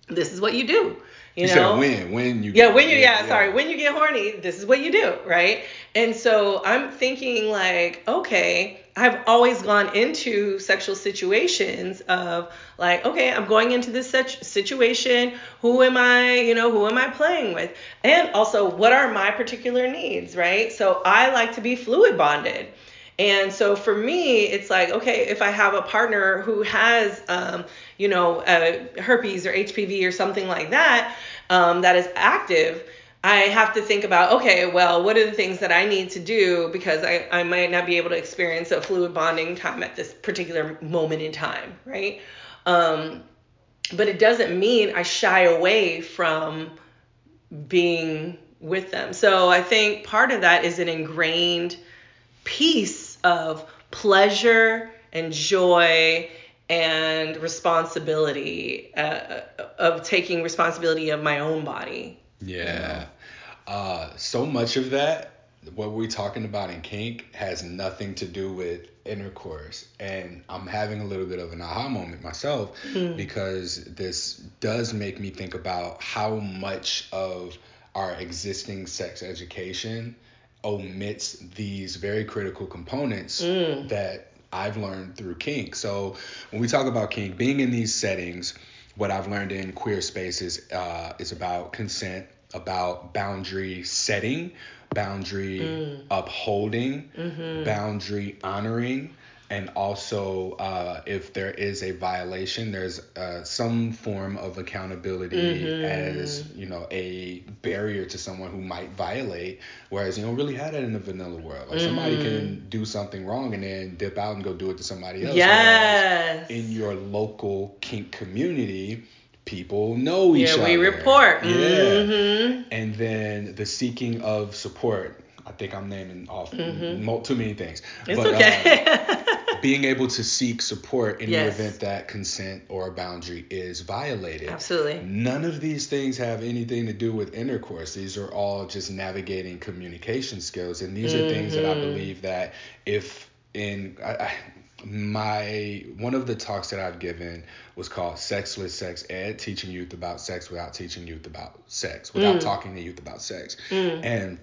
this is what you do. You, You know, said when, when you. yeah, when you yeah, sorry, when you get horny, this is what you do, right? And so I'm thinking like, okay, I've always gone into sexual situations of like, okay, I'm going into this such situation. Who am I? You know, who am I playing with? And also, what are my particular needs, right? So I like to be fluid bonded. And so for me, it's like, okay, if I have a partner who has, um, you know, uh, herpes or HPV or something like that, um, that is active, I have to think about, okay, well, what are the things that I need to do because I, I might not be able to experience a fluid bonding time at this particular moment in time, right? Um, but it doesn't mean I shy away from being with them. So I think part of that is an ingrained piece of pleasure and joy and responsibility uh, of taking responsibility of my own body. Yeah. Uh, so much of that, what we're talking about in kink, has nothing to do with intercourse. And I'm having a little bit of an aha moment myself because this does make me think about how much of our existing sex education omits these very critical components mm. that I've learned through kink. So when we talk about kink, being in these settings, what I've learned in queer spaces uh, is about consent, about boundary setting, boundary mm. upholding, mm-hmm. boundary honoring, and also uh, if there is a violation, there's uh, some form of accountability as you know a barrier to someone who might violate. Whereas you don't really have that in the vanilla world. Like somebody can do something wrong and then dip out and go do it to somebody else. Yes. Whereas in your local kink community, people know each Yeah, other. we report. Yeah. Mhm. And then the seeking of support. I think I'm naming off mo- too many things. It's but, uh, okay. Being able to seek support in Yes. the event that consent or a boundary is violated. Absolutely. None of these things have anything to do with intercourse. These are all just navigating communication skills, and these are things that I Mhm. believe that if in I, I, my one of the talks that I've given was called Sexless Sex Ed, teaching youth about sex without teaching youth about sex, without Mm. talking to youth about sex, Mm. and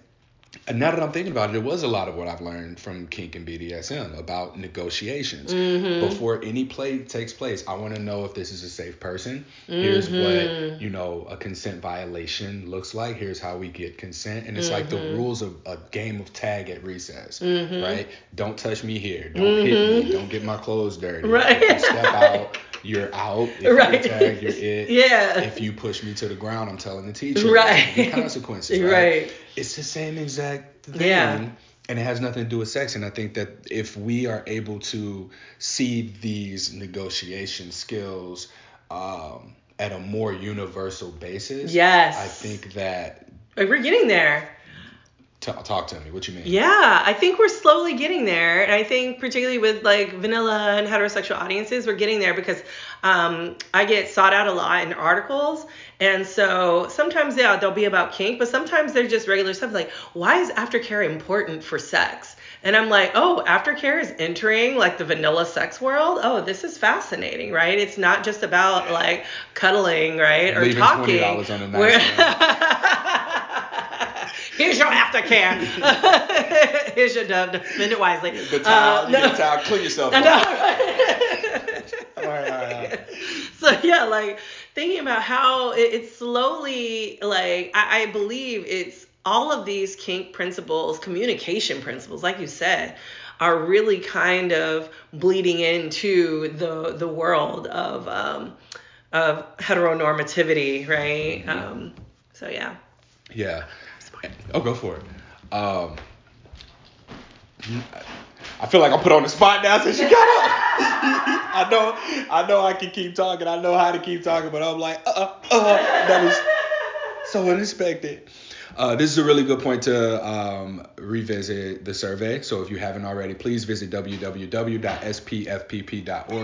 and now that I'm thinking about it, it was a lot of what I've learned from kink and BDSM about negotiations. Mhm. Before any play takes place, I want to know if this is a safe person. Here's Mhm. what you know a consent violation looks like. Here's how we get consent, and it's like the Mhm. rules of a game of tag at recess, Mhm. right? Don't touch me here. Don't hit me. Don't get my clothes dirty. Right. Step out, you're out. If Right. you tag, you're it. Yeah. If you push me to the ground, I'm telling the teacher. Right. The consequences. Right. Right. It's the same exact thing. Yeah. And it has nothing to do with sex. And I think that if we are able to see these negotiation skills um, at a more universal basis, Yes. I think that. Like, We're getting there. T- talk to me. What you mean? Yeah, I think we're slowly getting there, and I think particularly with like vanilla and heterosexual audiences, we're getting there because um, I get sought out a lot in articles, and so sometimes yeah they'll be about kink, but sometimes they're just regular stuff like why is aftercare important for sex? And I'm like, oh, aftercare is entering like the vanilla sex world. Oh, this is fascinating, right? It's not just about like cuddling, right, or Leaving talking. $20 on a. Here's your aftercare. Here's your dub. Spend it wisely. The towel, Uh, you get a towel, clean yourself I up. know. All right, all right, all right. So yeah, like thinking about how it, it's slowly like I, I believe it's all of these kink principles, communication principles, like you said, are really kind of bleeding into the the world of um, of heteronormativity, right? Mm-hmm. Um, so yeah. Yeah. Oh, go for it. Um, I feel like I'm put on the spot now since you got up. I know, I know I can keep talking. I know how to keep talking, but I'm like, uh, uh, uh that was so unexpected. Uh, this is a really good point to um, revisit the survey. So if you haven't already, please visit www.spfpp.org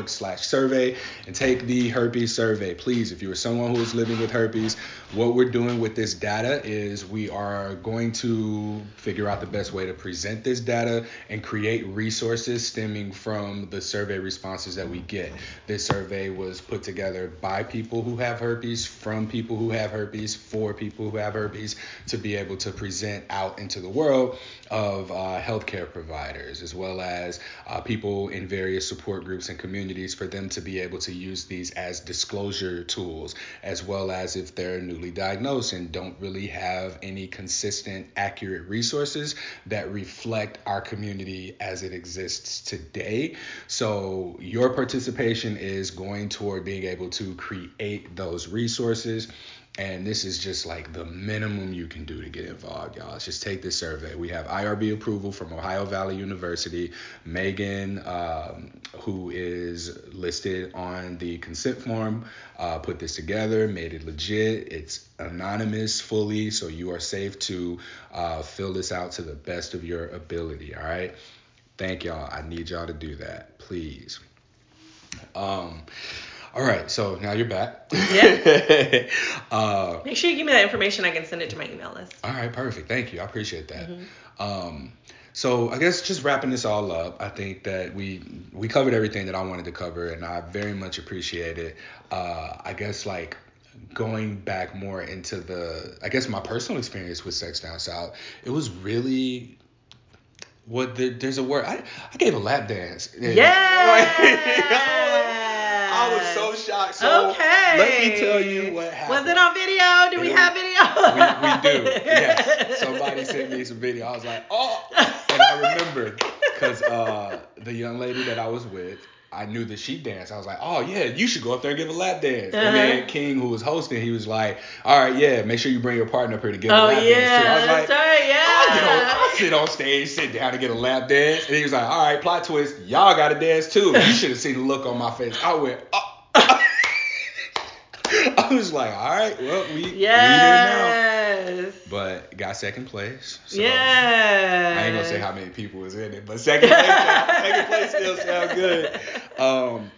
slash survey and take the herpes survey. Please, if you are someone who is living with herpes, what we're doing with this data is we are going to figure out the best way to present this data and create resources stemming from the survey responses that we get. This survey was put together by people who have herpes, from people who have herpes, for people who have herpes to be able to present out into the world of uh, healthcare providers as well as uh, people in various support groups and communities for them to be able to use these as disclosure tools as well as if they're newly diagnosed and don't really have any consistent accurate resources that reflect our community as it exists today. So your participation is going toward being able to create those resources and this is just like the minimum you can do to get involved, y'all. Just take this survey. We have IRB approval from Ohio Valley University. Megan, um, who is listed on the consent form, uh, put this together, made it legit. It's anonymous fully, so you are safe to uh, fill this out to the best of your ability, all right? Thank y'all. I need y'all to do that, please. Um, all right, so now you're back. Yeah. uh, Make sure you give me that information. I can send it to my email list. All right, perfect. Thank you. I appreciate that. Mm-hmm. Um, so I guess just wrapping this all up, I think that we we covered everything that I wanted to cover, and I very much appreciate it. Uh, I guess like going back more into the, I guess my personal experience with Sex Down South, it was really what the, there's a word I, I gave a lap dance. Yeah. I was so shocked. So okay. let me tell you what happened. Was it on video? Do we have video? we, we do. Yes. Somebody sent me some video. I was like, oh. And I remember because uh, the young lady that I was with, I knew that she danced. I was like, oh yeah, you should go up there and give a lap dance. Uh-huh. And then King, who was hosting, he was like, all right, yeah, make sure you bring your partner up here to give oh, a lap yeah, dance too. I was like, right, yeah. I'll, get on, I'll sit on stage, sit down and get a lap dance. And he was like, all right, plot twist, y'all got to dance too. You should have seen the look on my face. I went, oh. I was like, all right, well, we, yes. we here now. But got second place. So yeah. I ain't gonna say how many people was in it, but second place, second place still sounds good. Um,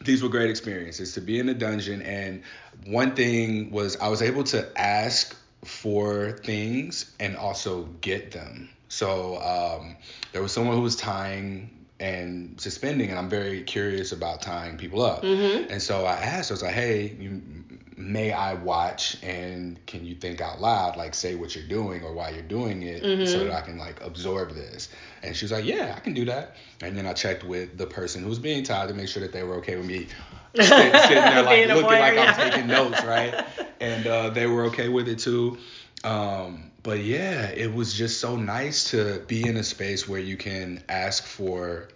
these were great experiences to be in the dungeon, and one thing was I was able to ask for things and also get them. So um, there was someone who was tying and suspending, and I'm very curious about tying people up. Mm-hmm. And so I asked, I was like, hey, you, may I watch and can you think out loud, like say what you're doing or why you're doing it mm-hmm. so that I can like absorb this? And she was like, yeah, I can do that. And then I checked with the person who was being tied to make sure that they were okay with me sit, sitting there like looking like yeah. I'm taking notes, right? And uh, they were okay with it too. Um, but yeah, it was just so nice to be in a space where you can ask for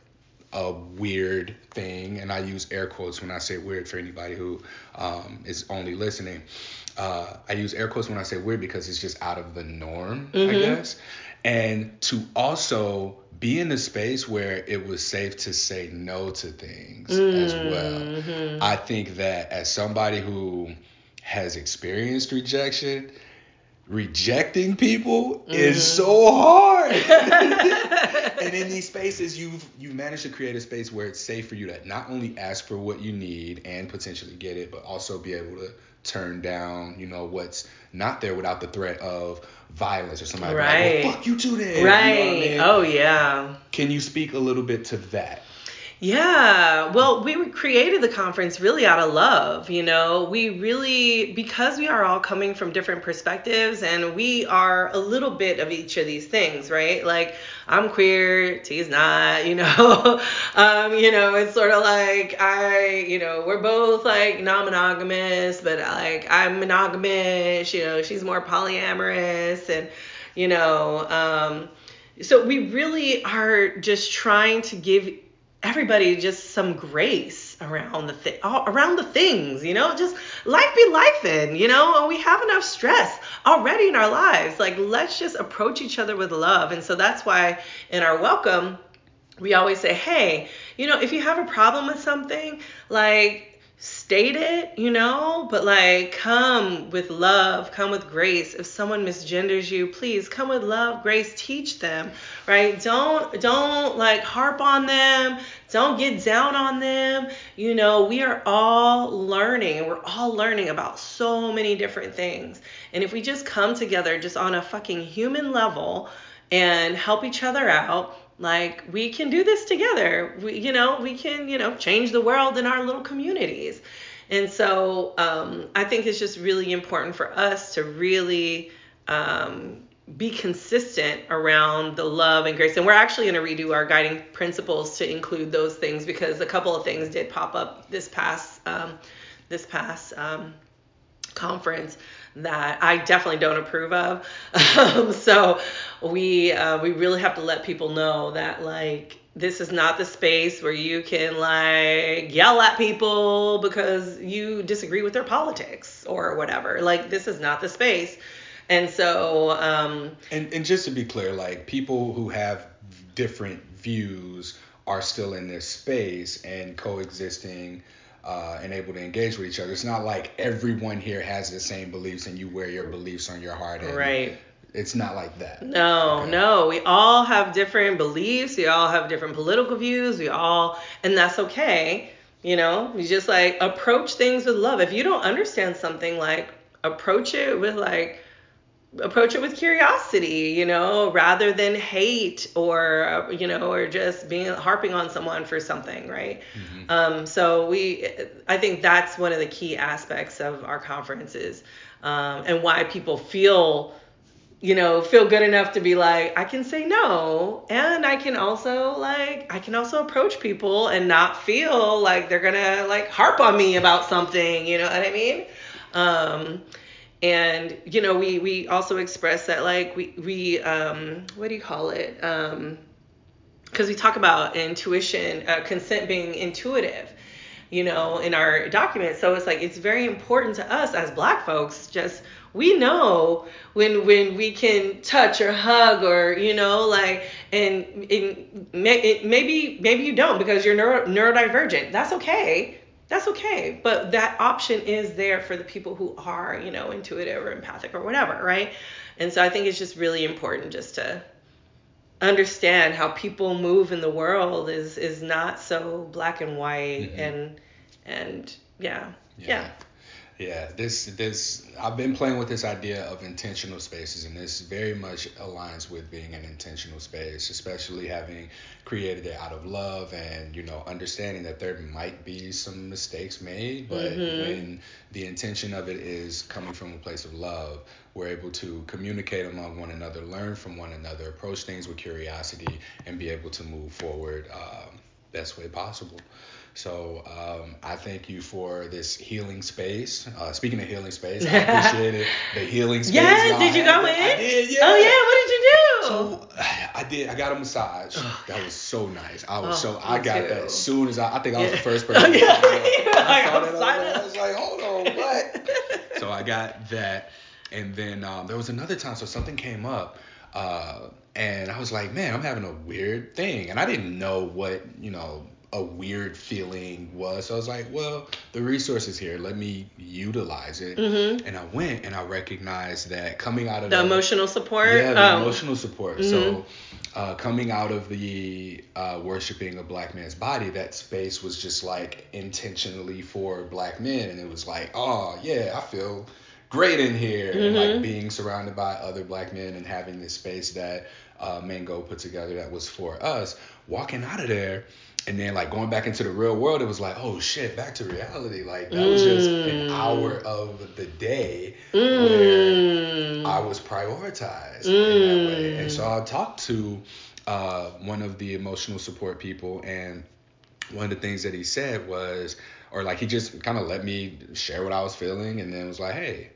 a weird thing, and I use air quotes when I say weird for anybody who um, is only listening. Uh, I use air quotes when I say weird because it's just out of the norm, mm-hmm. I guess. And to also be in a space where it was safe to say no to things mm-hmm. as well. Mm-hmm. I think that as somebody who has experienced rejection, rejecting people mm-hmm. is so hard. and in these spaces, you've you managed to create a space where it's safe for you to not only ask for what you need and potentially get it, but also be able to turn down, you know, what's not there without the threat of violence or somebody right. like, well, fuck you too then. Right. You know I mean? Oh yeah. Can you speak a little bit to that? Yeah, well, we created the conference really out of love. You know, we really, because we are all coming from different perspectives and we are a little bit of each of these things, right? Like, I'm queer, T's not, you know. um, you know, it's sort of like I, you know, we're both like non monogamous, but like I'm monogamous, you know, she's more polyamorous and, you know, um, so we really are just trying to give everybody just some grace around the thing around the things you know? Just life be life in you know? And we have enough stress already in our lives. Like let's just approach each other with love. And so that's why in our welcome we always say hey you know if you have a problem with something like state it, you know, but like come with love, come with grace. If someone misgenders you, please come with love, grace, teach them, right? Don't don't like harp on them, don't get down on them. You know, we are all learning. We're all learning about so many different things. And if we just come together just on a fucking human level and help each other out, like we can do this together. We, you know, we can, you know, change the world in our little communities. And so um, I think it's just really important for us to really um, be consistent around the love and grace. And we're actually going to redo our guiding principles to include those things because a couple of things did pop up this past um, this past um, conference that I definitely don't approve of. Um, so we uh, we really have to let people know that like this is not the space where you can like yell at people because you disagree with their politics or whatever. Like this is not the space. And so um and and just to be clear, like people who have different views are still in this space and coexisting uh, and able to engage with each other. It's not like everyone here has the same beliefs and you wear your beliefs on your heart. And right. It's not like that. No, okay. no. We all have different beliefs. We all have different political views. We all, and that's okay. You know, you just like approach things with love. If you don't understand something, like approach it with like, approach it with curiosity, you know, rather than hate or you know, or just being harping on someone for something, right? Mm-hmm. Um, so we, I think that's one of the key aspects of our conferences, um, and why people feel, you know, feel good enough to be like, I can say no, and I can also like, I can also approach people and not feel like they're gonna like harp on me about something, you know what I mean? Um, and you know we we also express that like we we um what do you call it? Um because we talk about intuition uh, consent being intuitive you know in our document so it's like it's very important to us as black folks just we know when when we can touch or hug or you know like and it, it, maybe maybe you don't because you're neuro, neurodivergent. That's okay that's okay. But that option is there for the people who are, you know, intuitive or empathic or whatever, right? And so I think it's just really important just to understand how people move in the world is is not so black and white mm-hmm. and and yeah, yeah. yeah. Yeah, this this I've been playing with this idea of intentional spaces, and this very much aligns with being an intentional space, especially having created it out of love and you know understanding that there might be some mistakes made, but mm-hmm. when the intention of it is coming from a place of love, we're able to communicate among one another, learn from one another, approach things with curiosity, and be able to move forward uh, best way possible. So um, I thank you for this healing space. Uh, speaking of healing space, I appreciate it. The healing space. Yeah, did you go in? I did. Yeah. Oh yeah, what did you do? So I did. I got a massage. Oh, that was so nice. I was oh, so I got too. that as soon as I. I think I was the first person. yeah. I, I, I was like, hold on, what? so I got that, and then um, there was another time. So something came up. Uh, and I was like, man, I'm having a weird thing, and I didn't know what you know a weird feeling was. So I was like, well, the resource is here. Let me utilize it. Mm-hmm. And I went and I recognized that coming out of the, the emotional support. Yeah, the oh. emotional support. Mm-hmm. So uh, coming out of the uh, worshiping a black man's body, that space was just like intentionally for black men, and it was like, oh yeah, I feel great in here, mm-hmm. and like mm-hmm. being surrounded by other black men and having this space that uh, Mango put together that was for us. Walking out of there and then like going back into the real world, it was like, oh shit, back to reality. Like that mm. was just an mm. hour of the day mm. where I was prioritized mm. in that way. And so I talked to uh, one of the emotional support people, and one of the things that he said was, or like he just kind of let me share what I was feeling, and then was like, hey,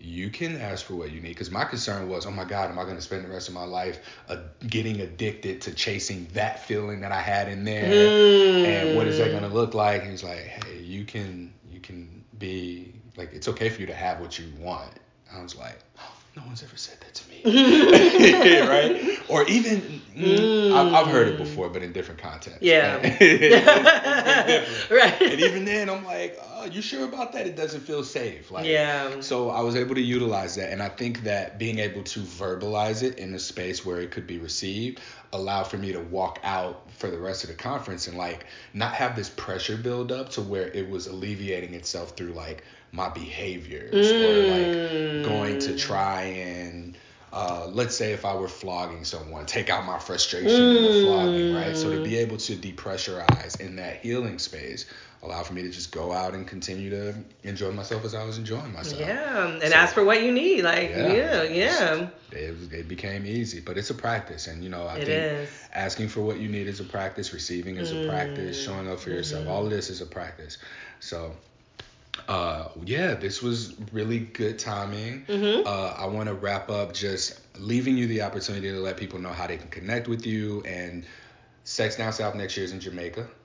you can ask for what you need. Because my concern was, oh my God, am I going to spend the rest of my life uh, getting addicted to chasing that feeling that I had in there? Mm. And what is that going to look like? And He's like, hey, you can, you can be like, it's okay for you to have what you want. I was like, oh, no one's ever said that to me, right? Or even mm, I've, I've, heard it before, but in different contexts. Yeah, it's, right. And even then, I'm like, oh, you sure about that? It doesn't feel safe. Like, yeah. So I was able to utilize that, and I think that being able to verbalize it in a space where it could be received allowed for me to walk out for the rest of the conference and like not have this pressure build up to where it was alleviating itself through like my behaviors mm. or like going to mm. try and uh, let's say if I were flogging someone, take out my frustration mm. in the flogging, right? So to be mm. able to depressurize in that healing space allowed for me to just go out and continue to enjoy myself as I was enjoying myself. Yeah, and so, ask for what you need. Like, yeah, yeah. yeah. It, it, became easy, but it's a practice. And, you know, I it think is. asking for what you need is a practice, receiving is mm. a practice, showing up for mm-hmm. yourself. All of this is a practice. So uh, yeah, this was really good timing. Mm-hmm. Uh, I want to wrap up just leaving you the opportunity to let people know how they can connect with you. And Sex Down South next year is in Jamaica.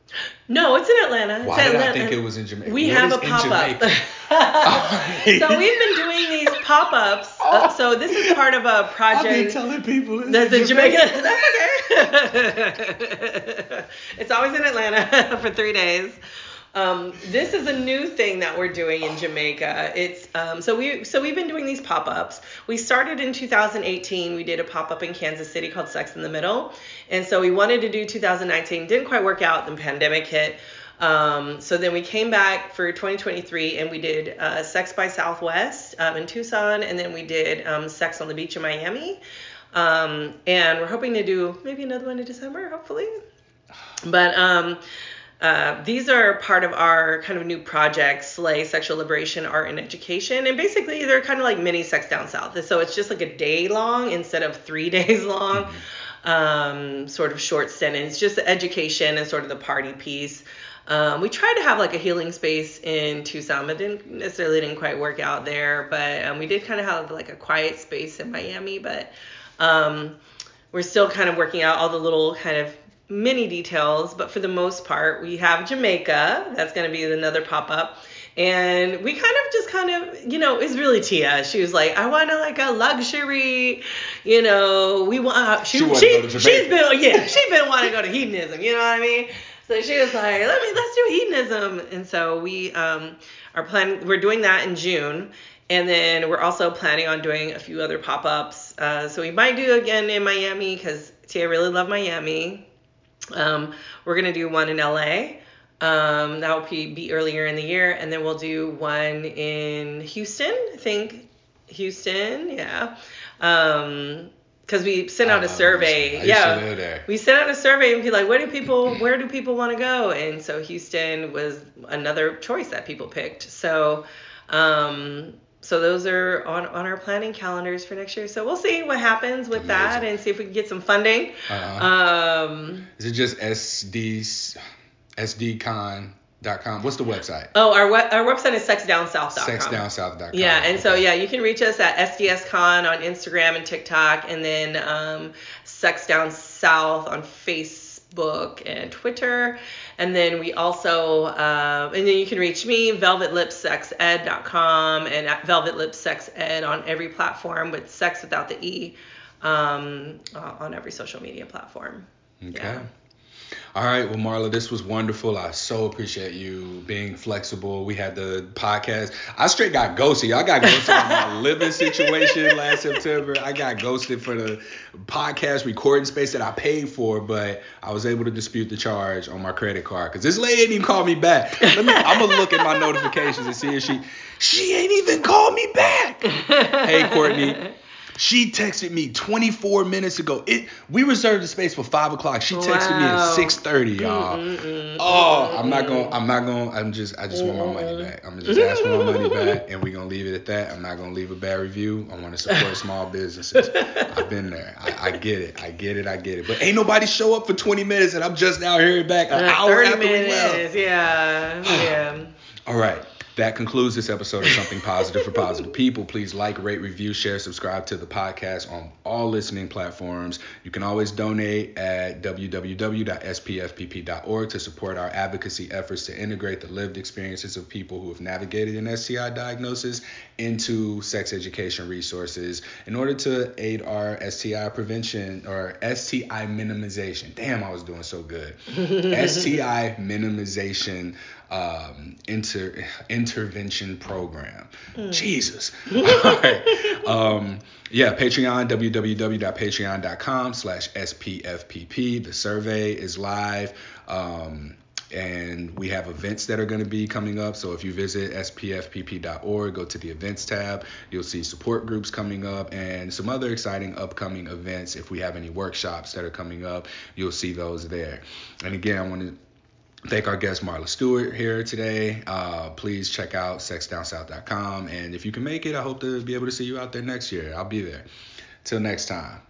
No, it's in Atlanta. Why it's did Atlanta. I think it was in Jamaica? We what have a pop up. so we've been doing these pop ups. Uh, so this is part of a project. I've been telling people it's that's in Jamaica. Jamaica. That's okay. it's always in Atlanta for three days. Um, this is a new thing that we're doing in Jamaica. It's um, so we so we've been doing these pop-ups. We started in 2018. We did a pop-up in Kansas City called Sex in the Middle, and so we wanted to do 2019. Didn't quite work out. The pandemic hit. Um, so then we came back for 2023 and we did uh, Sex by Southwest um, in Tucson, and then we did um, Sex on the Beach in Miami. Um, and we're hoping to do maybe another one in December, hopefully. But um, uh, these are part of our kind of new project, Slay Sexual Liberation, Art, and Education. And basically, they're kind of like mini Sex Down South. So it's just like a day long instead of three days long, mm-hmm. um, sort of short it's just the education and sort of the party piece. Um, we tried to have like a healing space in Tucson, but didn't necessarily didn't quite work out there. But um, we did kind of have like a quiet space in Miami, but um, we're still kind of working out all the little kind of many details, but for the most part, we have Jamaica. That's going to be another pop up. And we kind of just kind of, you know, it's really Tia. She was like, I want to like a luxury, you know, we want, uh, she, she, she she's been, yeah, she's been wanting to go to hedonism, you know what I mean? So she was like, let me, let's do hedonism. And so we um, are planning, we're doing that in June. And then we're also planning on doing a few other pop ups. Uh, so we might do again in Miami because Tia really loved Miami. Um, we're gonna do one in LA. Um, that will be, be earlier in the year, and then we'll do one in Houston. I think Houston, yeah. Um, because we sent out a survey. yeah, we sent out a survey and be like, where do people? Where do people want to go?" And so Houston was another choice that people picked. So, um, so those are on, on our planning calendars for next year. So we'll see what happens with Amazing. that and see if we can get some funding. Uh-huh. Um, Is it just SD sdcon.com? What's the website? Oh, our we- our website is sexdownsouth.com. Sexdownsouth.com. Yeah, and okay. so yeah, you can reach us at SDSCon on Instagram and TikTok, and then um, Sex Down South on Facebook and Twitter. And then we also, uh, and then you can reach me, velvetlipsexed.com and at velvetlipsexed on every platform with sex without the E um, uh, on every social media platform. Okay. Yeah. All right, well, Marla, this was wonderful. I so appreciate you being flexible. We had the podcast. I straight got ghosted. I got ghosted on my living situation last September. I got ghosted for the podcast recording space that I paid for, but I was able to dispute the charge on my credit card because this lady didn't even call me back. Let me. I'm gonna look at my notifications and see if she. She ain't even called me back. hey, Courtney. She texted me 24 minutes ago. It we reserved the space for five o'clock. She texted wow. me at 6:30, y'all. Mm-mm-mm. Oh, I'm not going. To. I'm not going. To. I'm just. I just want my money back. I'm just ask for my money back, and we're gonna leave it at that. I'm not gonna leave a bad review. I want to support small businesses. I've been there. I, I, get it. I get it. I get it. But ain't nobody show up for 20 minutes, and I'm just now hearing back an uh, hour after minutes, we left. Yeah. yeah. All right. That concludes this episode of Something Positive for Positive People. Please like, rate, review, share, subscribe to the podcast on all listening platforms. You can always donate at www.spfpp.org to support our advocacy efforts to integrate the lived experiences of people who have navigated an STI diagnosis into sex education resources in order to aid our STI prevention or STI minimization. Damn, I was doing so good. STI minimization um, inter intervention program. Mm. Jesus. All right. Um, yeah, Patreon, www.patreon.com slash SPFPP. The survey is live. Um, and we have events that are going to be coming up. So if you visit spfpp.org, go to the events tab, you'll see support groups coming up and some other exciting upcoming events. If we have any workshops that are coming up, you'll see those there. And again, I want to thank our guest Marla Stewart here today. Uh, please check out sexdownsouth.com. And if you can make it, I hope to be able to see you out there next year. I'll be there. Till next time.